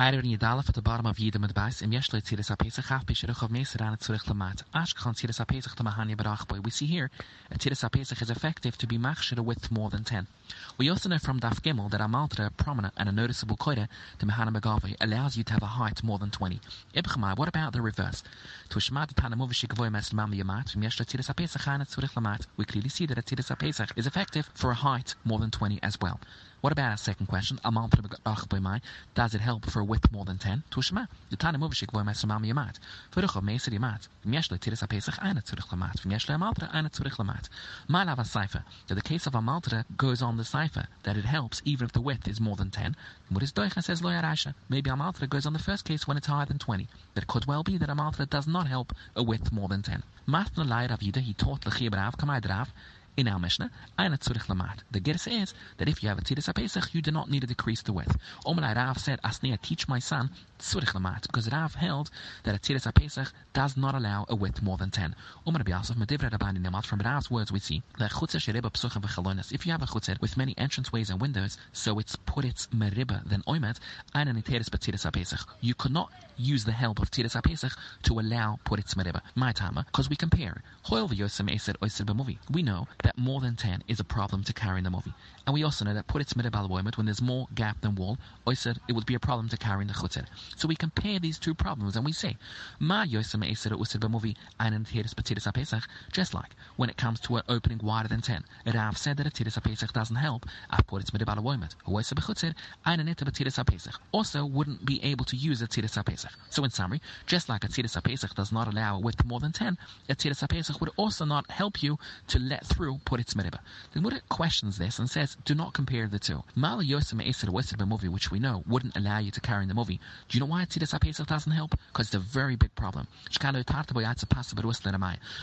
Eider in Yadalef at the Bais, im Yeshle Haf An Tzurich Lamat. We see here, a Tziris HaPesach is effective to be machshir a width more than 10. We also know from Daf Gimel that a maltra, a prominent and a noticeable koide to Mahana Megave, allows you to have a height more than 20. Ibchmai, what about the reverse? To Yamat, im Yeshle An Tzurich Lamat, we clearly see that a Tziris HaPesach is effective for a height more than 20 as well. What about our second question? Does it help for a width more than 10? Tushma. The Tana Muvishik voy mesamam yamat. Furuch meser yamat. Mieshle tiris apesach eine zurich lamat. Mieshle amaltra eine zurich lamat. Malav a cipher. That the case of amaltra goes on the cipher. That it helps even if the width is more than 10. What is doicha says lo yarasha. Maybe amaltra goes on the first case when it's higher than 20. But it could well be that amaltra does not help a width more than 10. Matna lai Rav he taught l'chiyab rav kamai drav in our Mishnah, Aina Tzurich Lamat. The Gerse is that if you have a Tziris HaPesach, you do not need to decrease the width. Omelai Rav said, Asnia, teach my son Tzurich Lamat, because Rav held that a Tziris HaPesach does not allow a width more than 10. Omer Biasov, Medivra Rabani Namat, from Rav's words we see, if you have a Chutzer with many entranceways and windows, so it's put its Meriba, then Oimet, Aina Niteris B'Tziris HaPesach. You could not use the help of Tziris HaPesach to allow put its Meriba. My timer, because we compare. We know that more than 10 is a problem to carry in the movie. And we also know that put its midabal when there's more gap than wall, I said it would be a problem to carry in the chutzir. So we compare these two problems and we say, Ma yosem eser usir b'movi einen tiris b'tiris pesach just like when it comes to an opening wider than 10. Rav said that a tiris pesach doesn't help, I put its midabal woimet. Oiser b'chutzir, einen nita b'tiris pesach also wouldn't be able to use a tiris pesach. So in summary, just like a tiris pesach does not allow a width more than 10, a tiris pesach would also not help you to let through put its Meribah. The Gemara questions this and says, do not compare the two. Mala Yosem Eser Wesed movie, which we know wouldn't allow you to carry in the movie. Do you know why Tzidas HaPesach doesn't help? Because it's a very big problem.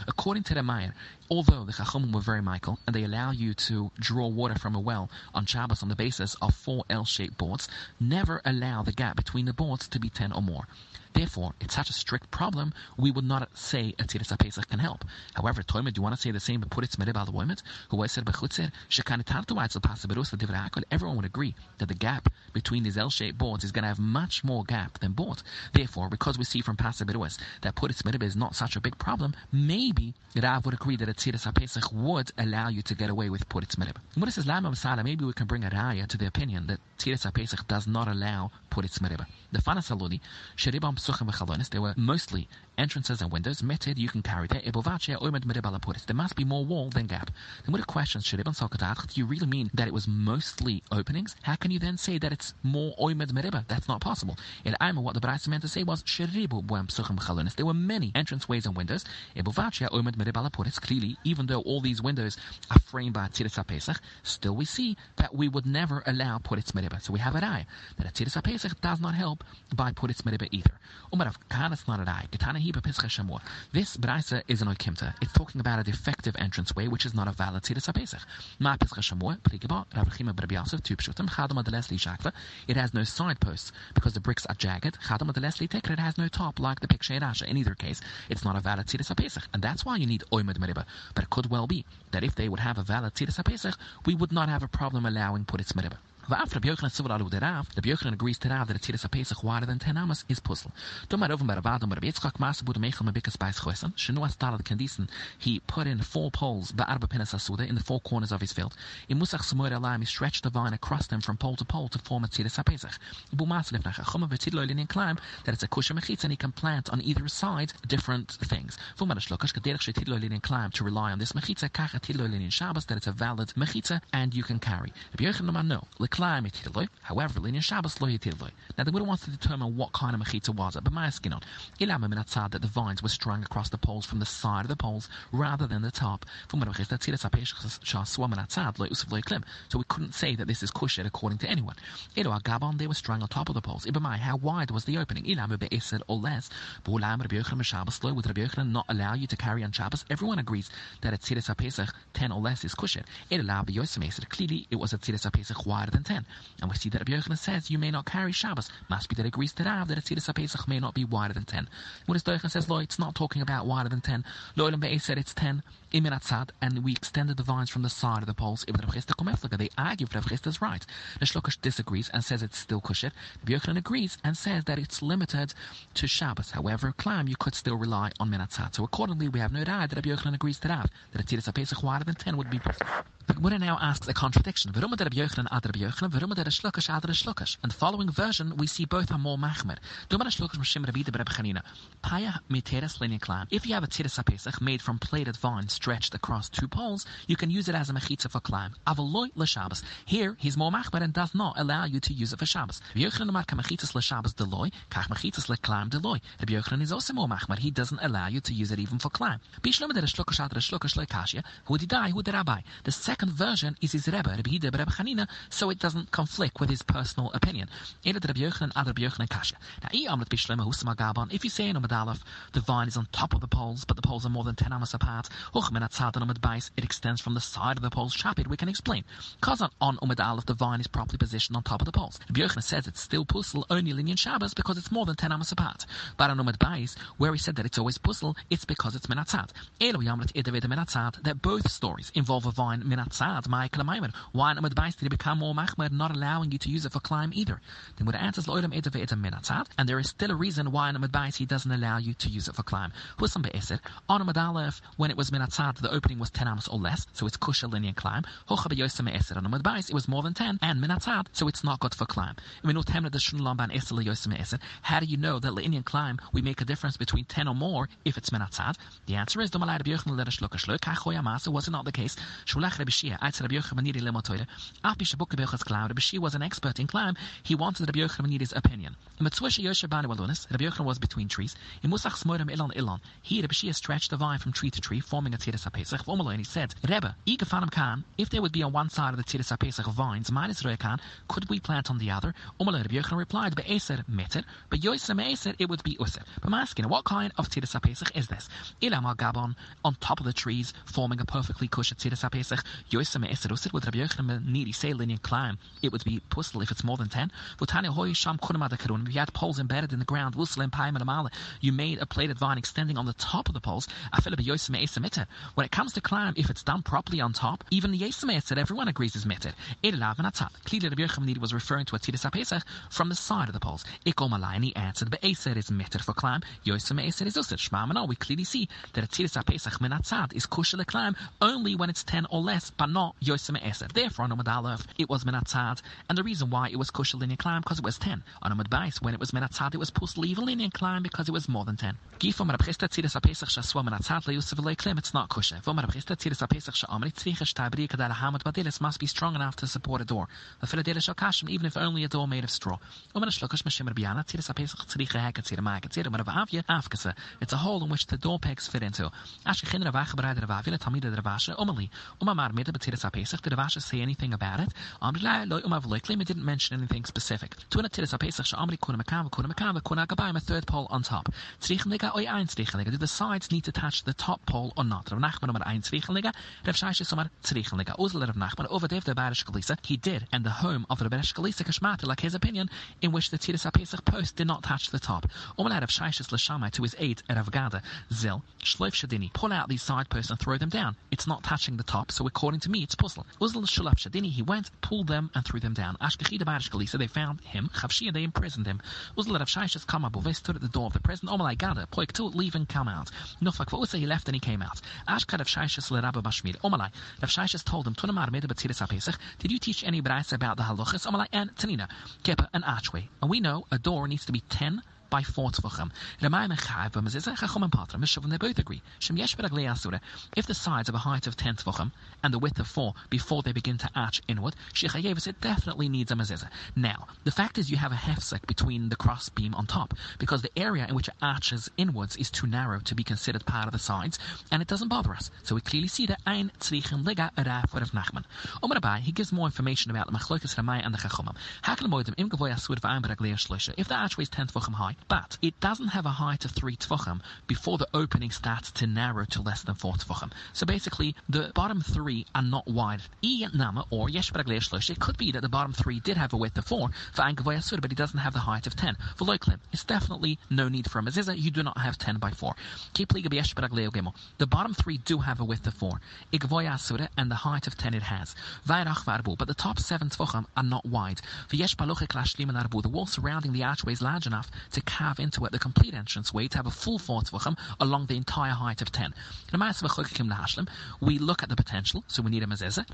According to the Meir, although the Chachomim were very Michael, and they allow you to draw water from a well on Shabbos on the basis of four L-shaped boards, never allow the gap between the boards to be 10 or more. Therefore, it's such a strict problem, we would not say a Tziras HaPesach can help. However, Toimer, do you want to say the same but put it Smerib al Was said Pasiberus Divra'akol, everyone would agree that the gap between these L-shaped boards is going to have much more gap than boards. Therefore, because we see from Pasiberus that put it is not such a big problem, maybe Rav would agree that a Tziras HaPesach would allow you to get away with put it Smerib. When it says Lama Masala, maybe we can bring a raya to the opinion that Tziras HaPesach does not allow put it Smerib. The Fana Saluni, Sheribam there were mostly entrances and windows. Meted, you can carry there. Ebovachia Omed Meribah Lapuris, there must be more wall than gap. Then what a question, do you really mean that it was mostly openings? How can you then say that it's more oimed mereba? That's not possible. In Aima, what the Braisa meant to say was there were many entranceways and windows. Ebovachia Omed Meribah Lapuris, clearly, even though all these windows are framed by Tiris Pesach, still we see that we would never allow Puritz Mereba. So we have an eye that a Tiris Pesach does not help by Puritz Mereba either. This Braisa is an Oikimta. It's talking about a defective entranceway, which is not a valid Tiris Pesach. Ma Pesach Shamor, Prigaba, Ravachima Berbiasov, two Pshutim, Chadam Adelesli Shakva. It has no side posts because the bricks are jagged. Chadam Adelesli Tekra, it has no top like the picture Rasha. In either case, it's not a valid Tiris Pesach. And that's why you need Oimad Meriba. But it could well be that if they would have a valid Tiris Pesach, we would not have a problem allowing Puritz Meriba. Va'af Rabbi Yochanan Sivul Alu Derav, Rabbi Yochanan agrees to Rav that a Tziris HaPesach wider than 10 amas is puzzle. Domar Oven Baravad, Domar Rabbi Yitzchak Masa Buda Mechel Mebikas Bais Chosen, Shenu Astalad Kandisen, he put in four poles, Ba'arba Penas Asuda, in the four corners of his field. In Musach Samuel Alayim, he stretched the vine across them from pole to pole to form a Tziris HaPesach. Bu Masa Lefnach Achoma V'Tidlo Linin climb that it's a Kusha Mechitz and he can plant on either side different things. Vumar Shlokash Kaderech Shetidlo Linin climb to rely on this Mechitza, Kacha Tidlo Linin Shabbos, that it's a valid Mechitza and you can carry. Rabbi Yochanan no, However, Linyan Shabbos lo. Now the Gemara wants to determine what kind of mechitza was it, but my asking on. Ilama that the vines were strung across the poles from the side of the poles rather than the top. From So we couldn't say that this is kushet according to anyone. Elo agabon they were strung on top of the poles. Ibamai, how wide was the opening? Ilama be'esed or less. Bu'ulam Rabbi Yochanan lo, would Rabbi Yochanan not allow you to carry on Shabbos? Everyone agrees that a pesach ten or less is kushet. Elo Clearly, it was a tziris pesach wider than 10. And we see that Rabbi Yochanan says you may not carry Shabbos. Must be that agrees to Rav that a Tziris Pesach may not be wider than 10. When Doichan says, Lo, it's not talking about wider than 10. Lo Elam said it's 10. Imiratzad, and we extended the vines from the side of the poles. If Rav Chisda Komeflaga, they argue if Rav Chisda is right. The disagrees and says it's still. Rabbi Yochanan agrees and says that it's limited to Shabbos. However, climb you could still rely on Minatzad. So accordingly, we have no doubt that Rabbi Yochanan agrees to that, that a Tziris Pesach wider than 10 would be possible. The Gemara now asks a contradiction. And er er the following version, we see both are more machmer. If you have a tiras pesach made from plaited vine stretched across two poles, you can use it as a mechitza for climb. Avaloi l'Shabbos. Here, he's more machmer and does not allow you to use it for Shabbos. Kach. Rabbi Yochanan is also more machmer. He doesn't allow you to use it even for climb. Er Who the rabbi? Second version is his Rebbe, Rabbi Hida, Rabbi Chanina, so it doesn't conflict with his personal opinion. If you say in Amad Aleph, the vine is on top of the poles, but the poles are more than ten amas apart. It extends from the side of the poles. Shapid, we can explain. Because on, on Amad Aleph, the vine is properly positioned on top of the poles. Rabbi Yochanan says it's still puzzle only Linyan Shabbos because it's more than ten amas apart. But on Amad Bais, where he said that it's always puzzle, it's because it's menatzad. Menatzad, that both stories involve a vine menatzad, my Maimer. Why am advice to become more machmer, not allowing you to use it for climb either? Then what answers loidam etav etam minatzat, and there is still a reason why an advice he doesn't allow you to use it for climb. Husam be'eser, on Aleph, when it was minatzat, the opening was 10 amos or less, so it's kusha linear climb. Hocha be'yosam eser, on advice, it was more than 10, and minatzat, so it's not good for climb. The. How do you know that linear climb, we make a difference between 10 or more if it's minatzat? The answer is, was it not the case? Shulach Rabbi Shia, Eitz Rabbi Yochanan Lemotoire. After Shabuk Cloud, Rabbi Shia was an expert in climb, he wanted Rabbi Yochanan Maniri's opinion. In Matsuashi Yoshe Bani Walunis, Rabbi Yochanan was between trees. In Musach Smorim Ilan Ilon, he, Rabbi Shia, stretched the vine from tree to tree, forming a Tiris HaPesach. Vomalo, and he said, Rebbe, Igafanim Khan, if there would be on one side of the Tiris HaPesach vines, minus Khan, could we plant on the other? Umalo, Rabbi Yochanan replied, Be'eser meter, but Yosem Me'eser, it would be User. But I'm asking, what kind of Tiris HaPesach is this? Ilamar Gabon, on top of the trees, forming a perfectly kosher Tiris HaPesach. Yosem Me'eser User, would Rabbi Yochanan needy say linear climb, it would be puzzle if it's more than 10. If you had poles embedded in the ground, you made a plated vine extending on the top of the poles. When it comes to climb, if it's done properly on top, even the said everyone agrees is mitter. Clearly, Rabbi Yochanan was referring to a Tiris HaPesach from the side of the poles. And he answered, but Eser is mitter for climb. Yosameh said is used. Shma We clearly see that a Tiris HaPesach menatzad is kushel climb only when it's 10 or less, but not Yosameh Eser. Therefore, on Aleph, it was menatzad, and the reason why it was kosher linear climb because it was 10. On Amud Bais, when it was menatzad, it was post leave linear climb because it was more than 10. Gifom rabchista tzidus apesach shaswa menatzad leyusav leiklim, it's not kosher. Vom rabchista tzidus apesach sha'amri tzricha shtabri kadal hamad badilis must be strong enough to support a door. The philadelphia shall kashim, even if only a door made of straw. Omen shlokash mashim rabbiana tzidus apesach tzricha heket tzidus ma'aket tzidus marav avya afkasa. It's a hole in which the door pegs fit into. Ashkechin ravach bereid ravavila tamida ravasha omali. Umamar mida b'tzidus apesach, did ravasha say anything about it? It didn't mention anything specific. A third pole on top. Do the sides need to touch the top pole or not? Rav Nachman Tzrichenliga, Rav Shaish Omar Tzrichenliga. Uzel Rav Nachman over the he did, and the home of the Barish Kashmata, like his opinion, in which the Tiris HaPesach post did not touch the top. Rav Shaish Lashamai to his aid, Rav Gada, Zil, Shloif Shadini, pull out these side posts and throw them down. It's not touching the top, so according to me, it's puzzle. Shulaf Shadini, he went, pulled them, and threw them down. They found him, Chavshia, they imprisoned him. Uzel Rav Shaish Kama Bove stood at the door of the prison. Omalai oh Gada, Poik to leave and come out. Nufak Vose, he left and he came out. Ashka Rav Shaish Lerabba Bashmir. Oh Omalai, Rav Shaish told him, Tunamar Meda Batiris HaPesach, did you teach any brass about the halachas? Oh Omalai, and Tanina, Kepa, an archway. And we know a door needs to be 10 by four Mishavim they both agree. If the sides have a height of ten tefachim and the width of four before they begin to arch inward, it definitely needs a mezuzah. Now the fact is you have a hefsek between the cross beam on top because the area in which it arches inwards is too narrow to be considered part of the sides, and it doesn't bother us. So we clearly see that Ein Tzrichen Lega Araf of Nachman. Omar he gives more information about the Machlokas Ramay and the Chachomim. If the archway is ten tefachim high But it doesn't have a height of three tvachim before the opening starts to narrow to less than four tvachim. So basically, the bottom three are not wide. Nama or Yesh It could be that the bottom three did have a width of four for Angavoyasura, but it doesn't have the height of ten. For Loiklim, it's definitely no need for a mezuzah. You do not have ten by four. The bottom three do have a width of four. Igvoyasura and the height of ten it has. But the top seven tvachim are not wide. The wall surrounding the archway is large enough to carve into it the complete entrance way to have a full four tvachim along the entire height of ten. We look at the potential, so we need a mezuzah.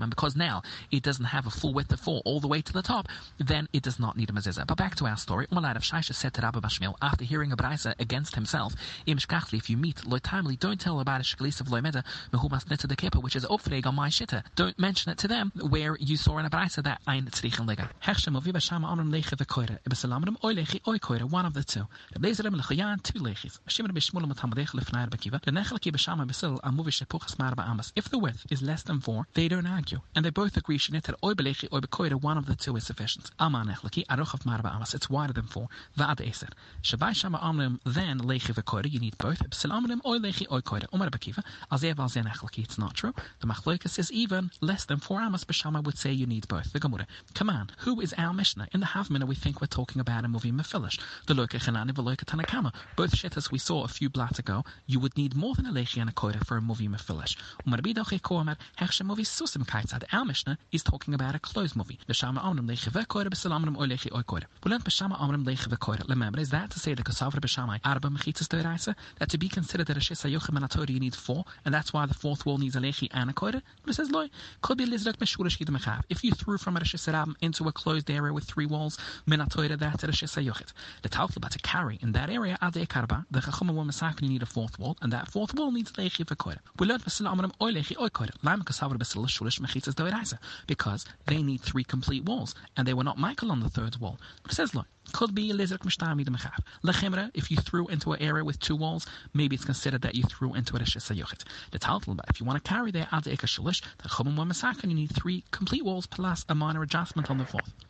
And because now it doesn't have a full width of four all the way to the top, then it does not need a mezuzah. But back to our story. Umalad of Shaisha said to Rabbi Bashmiel after hearing a brisa against himself, if you meet loy timely, don't tell about a shkalis of mehumas neta de kepa, which is opfreg on my shitta. Don't mention it to them where you saw in a brisa that ein tzrichen lega. Hechshem of Yibasham amram leche v'koire, ibasalamrim oy lechi oy one of the two. Lechayan two lechis. The b'sil ba'amas. If the width is less than four, they don't argue, and they both agree shenit that oy belechi oy one of the two is sufficient. Ama nechelki aruchav mar ba'amas. It's wider than four. Va'ad eser. Shavai shama amrim then lechi v'koire. You need both. B'salamrim oy lechi oy. It's not true. The machloikas is even less than four amas. B'shama would say you need both. The gemara. Come on. Who is our Mishnah? In the half minute we think we're talking about movie mefilish. The loika the v'loika tanakama. Both shittas we saw a few blats ago. You would need more than a lechi and a koire for a movie mefilish. Umar bidoche komer hechshem movie susim kaitzad. Our Mishnah is talking about a closed movie. B'shama amrim lechi v'koire b'salamrim oy lechi oy koire. Bulent b'shama amrim lechi v'koire. Remember, is that to say the kasavra b'shamai arba mechitzas deiraisa? That to be considered a shisa yochem and you need four, and that's why the fourth wall needs a lechi and a koire? But it says loy could be lizrak meshurish. If you threw from a shisa into a closed area with three walls, minatoira that's a shisa yochit. The talfla but to carry in that area ade karba the chachuma will masak you need a fourth wall, and that fourth wall needs lechi v'koire. We learned b'sila amrim oy lechi oy kasavra b'sila shurish mechitzas deiraisa because they need three complete walls, and they were not Michael on the third wall. But it says, look, could be lizrak mishtami de mechav. Lechimra, if you threw into an area with two walls, maybe it's considered that you threw into a shesayuchit. The taltal, but if you want to carry there ad eka shalish, the chumum wa masakan, you need three complete walls plus a minor adjustment on the fourth.